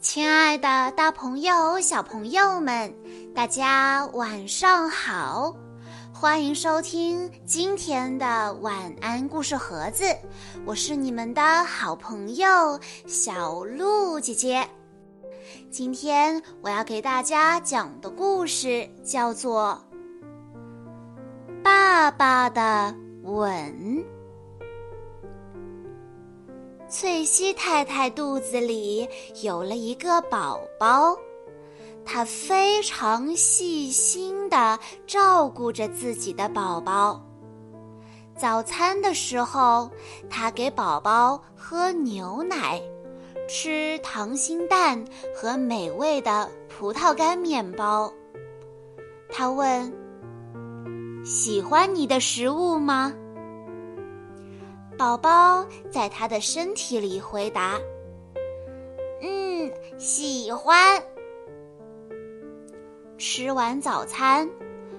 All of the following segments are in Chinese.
亲爱的，大朋友、小朋友们，大家晚上好！欢迎收听今天的晚安故事盒子，我是你们的好朋友小鹿姐姐。今天我要给大家讲的故事叫做《爸爸的吻》。翠西太太肚子里有了一个宝宝，她非常细心地照顾着自己的宝宝。早餐的时候，她给宝宝喝牛奶，吃溏心蛋和美味的葡萄干面包。她问：“喜欢你的食物吗？”宝宝在他的身体里回答：“嗯，喜欢。”吃完早餐，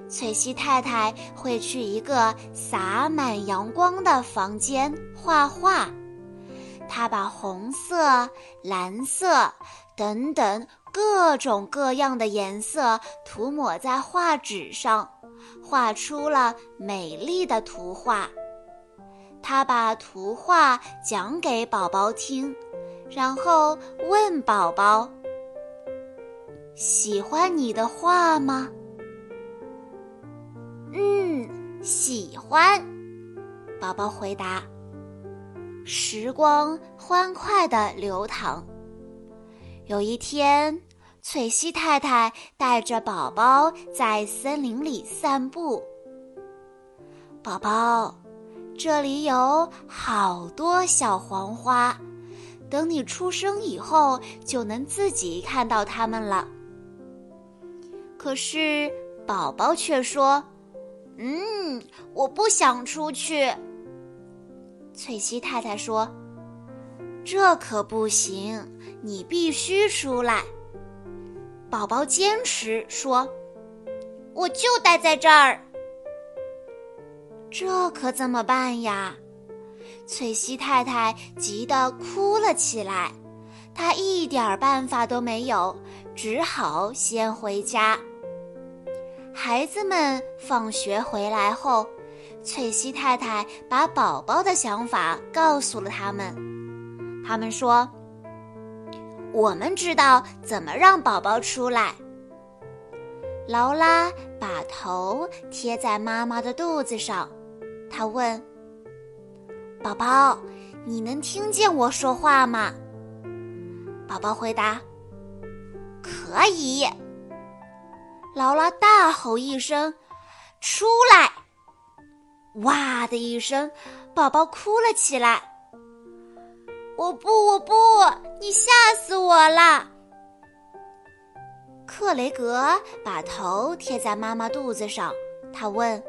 翠西太太会去一个洒满阳光的房间画画。她把红色、蓝色等等各种各样的颜色涂抹在画纸上，画出了美丽的图画。他把图画讲给宝宝听，然后问宝宝：“喜欢你的画吗？”“嗯，喜欢。”宝宝回答。时光欢快的流淌。有一天，翠西太太带着宝宝在森林里散步。宝宝。这里有好多小黄花，等你出生以后，就能自己看到它们了。可是宝宝却说：“嗯，我不想出去。”翠西太太说：“这可不行，你必须出来。”宝宝坚持说：“我就待在这儿。”这可怎么办呀？翠西太太急得哭了起来，她一点办法都没有，只好先回家。孩子们放学回来后，翠西太太把宝宝的想法告诉了他们。他们说：“我们知道怎么让宝宝出来。”劳拉把头贴在妈妈的肚子上。他问：“宝宝，你能听见我说话吗？”宝宝回答：“可以。”劳拉大吼一声：“出来！”哇的一声，宝宝哭了起来。“我不，我不，你吓死我了！”克雷格把头贴在妈妈肚子上，他问。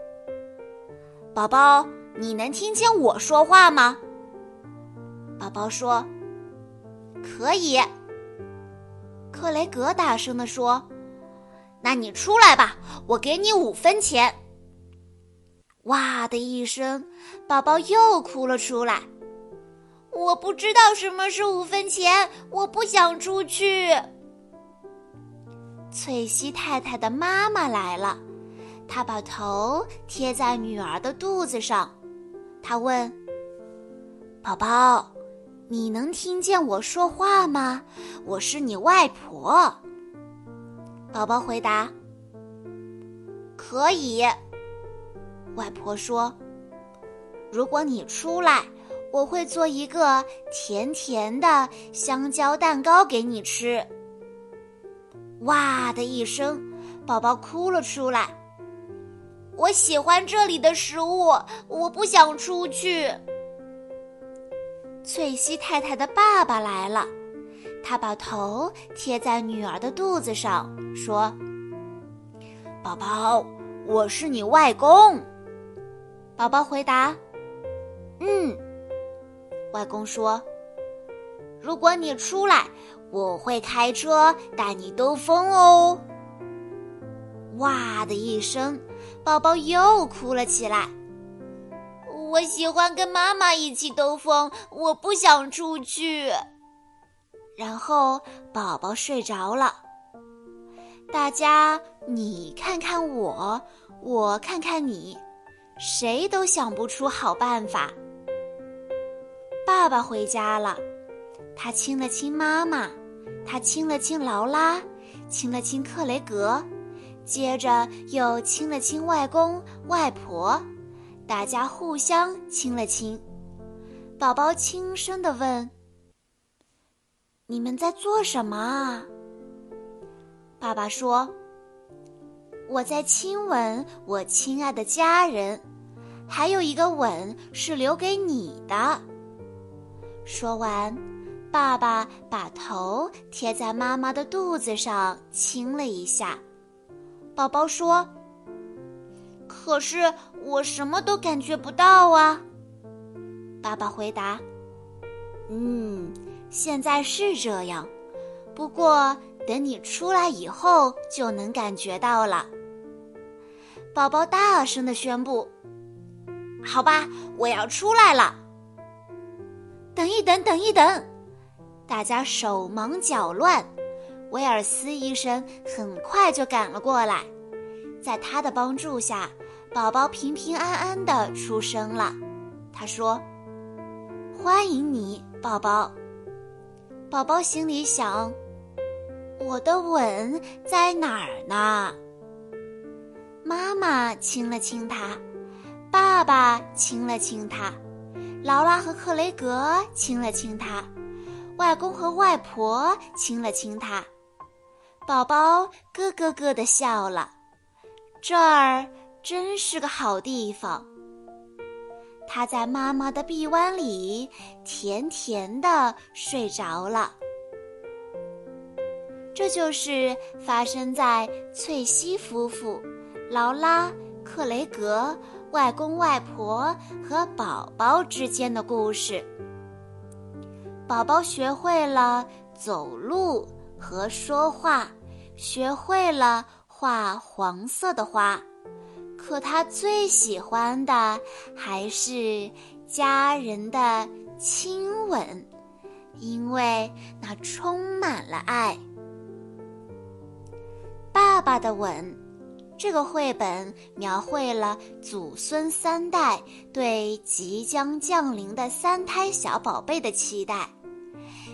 宝宝，你能听见我说话吗？宝宝说：“可以。”克雷格大声地说：“那你出来吧，我给你五分钱。”哇的一声，宝宝又哭了出来。我不知道什么是五分钱，我不想出去。翠西太太的妈妈来了。他把头贴在女儿的肚子上，他问：“宝宝，你能听见我说话吗？我是你外婆。”宝宝回答：“可以。”外婆说：“如果你出来，我会做一个甜甜的香蕉蛋糕给你吃。”哇的一声，宝宝哭了出来。我喜欢这里的食物，我不想出去。翠西太太的爸爸来了，他把头贴在女儿的肚子上，说：“宝宝，我是你外公。”宝宝回答：“嗯。”外公说：“如果你出来，我会开车带你兜风哦。”哇的一声。宝宝又哭了起来。我喜欢跟妈妈一起兜风，我不想出去。然后宝宝睡着了。大家你看看我，我看看你，谁都想不出好办法。爸爸回家了，他亲了亲妈妈，他亲了亲劳拉，亲了亲克雷格，接着又亲了亲外公外婆，大家互相亲了亲。宝宝轻声地问。你们在做什么啊？爸爸说：“我在亲吻我亲爱的家人，还有一个吻是留给你的。”说完，爸爸把头贴在妈妈的肚子上亲了一下。宝宝说：“可是我什么都感觉不到啊。”爸爸回答：“嗯。”现在是这样，不过等你出来以后就能感觉到了。宝宝大声的宣布：“好吧，我要出来了。”等一等，等一等！大家手忙脚乱。威尔斯医生很快就赶了过来，在他的帮助下，宝宝平平安安的出生了。他说：“欢迎你，宝宝。”宝宝心里想：“我的吻在哪儿呢？”妈妈亲了亲他，爸爸亲了亲他，劳拉和克雷格亲了亲他，外公和外婆亲了亲他。宝宝咯咯咯的笑了，这儿真是个好地方。他在妈妈的臂弯里甜甜的睡着了。这就是发生在翠西夫妇、劳拉、克雷格、外公外婆和宝宝之间的故事。宝宝学会了走路和说话，学会了画黄色的花。可他最喜欢的还是家人的亲吻，因为那充满了爱。爸爸的吻，这个绘本描绘了祖孙三代对即将降临的三胎小宝贝的期待，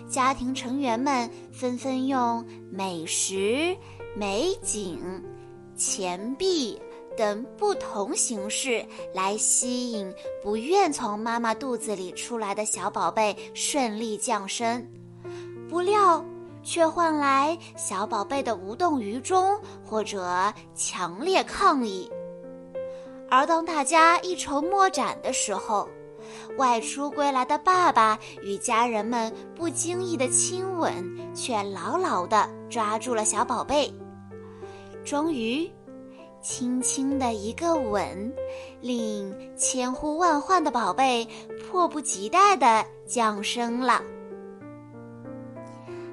家庭成员们纷纷用美食、美景、钱币。等不同形式来吸引不愿从妈妈肚子里出来的小宝贝顺利降生，不料却换来小宝贝的无动于衷或者强烈抗议。而当大家一筹莫展的时候，外出归来的爸爸与家人们不经意的亲吻却牢牢地抓住了小宝贝，终于。轻轻的一个吻，令千呼万唤的宝贝迫不及待的降生了。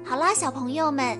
好啦，小朋友们，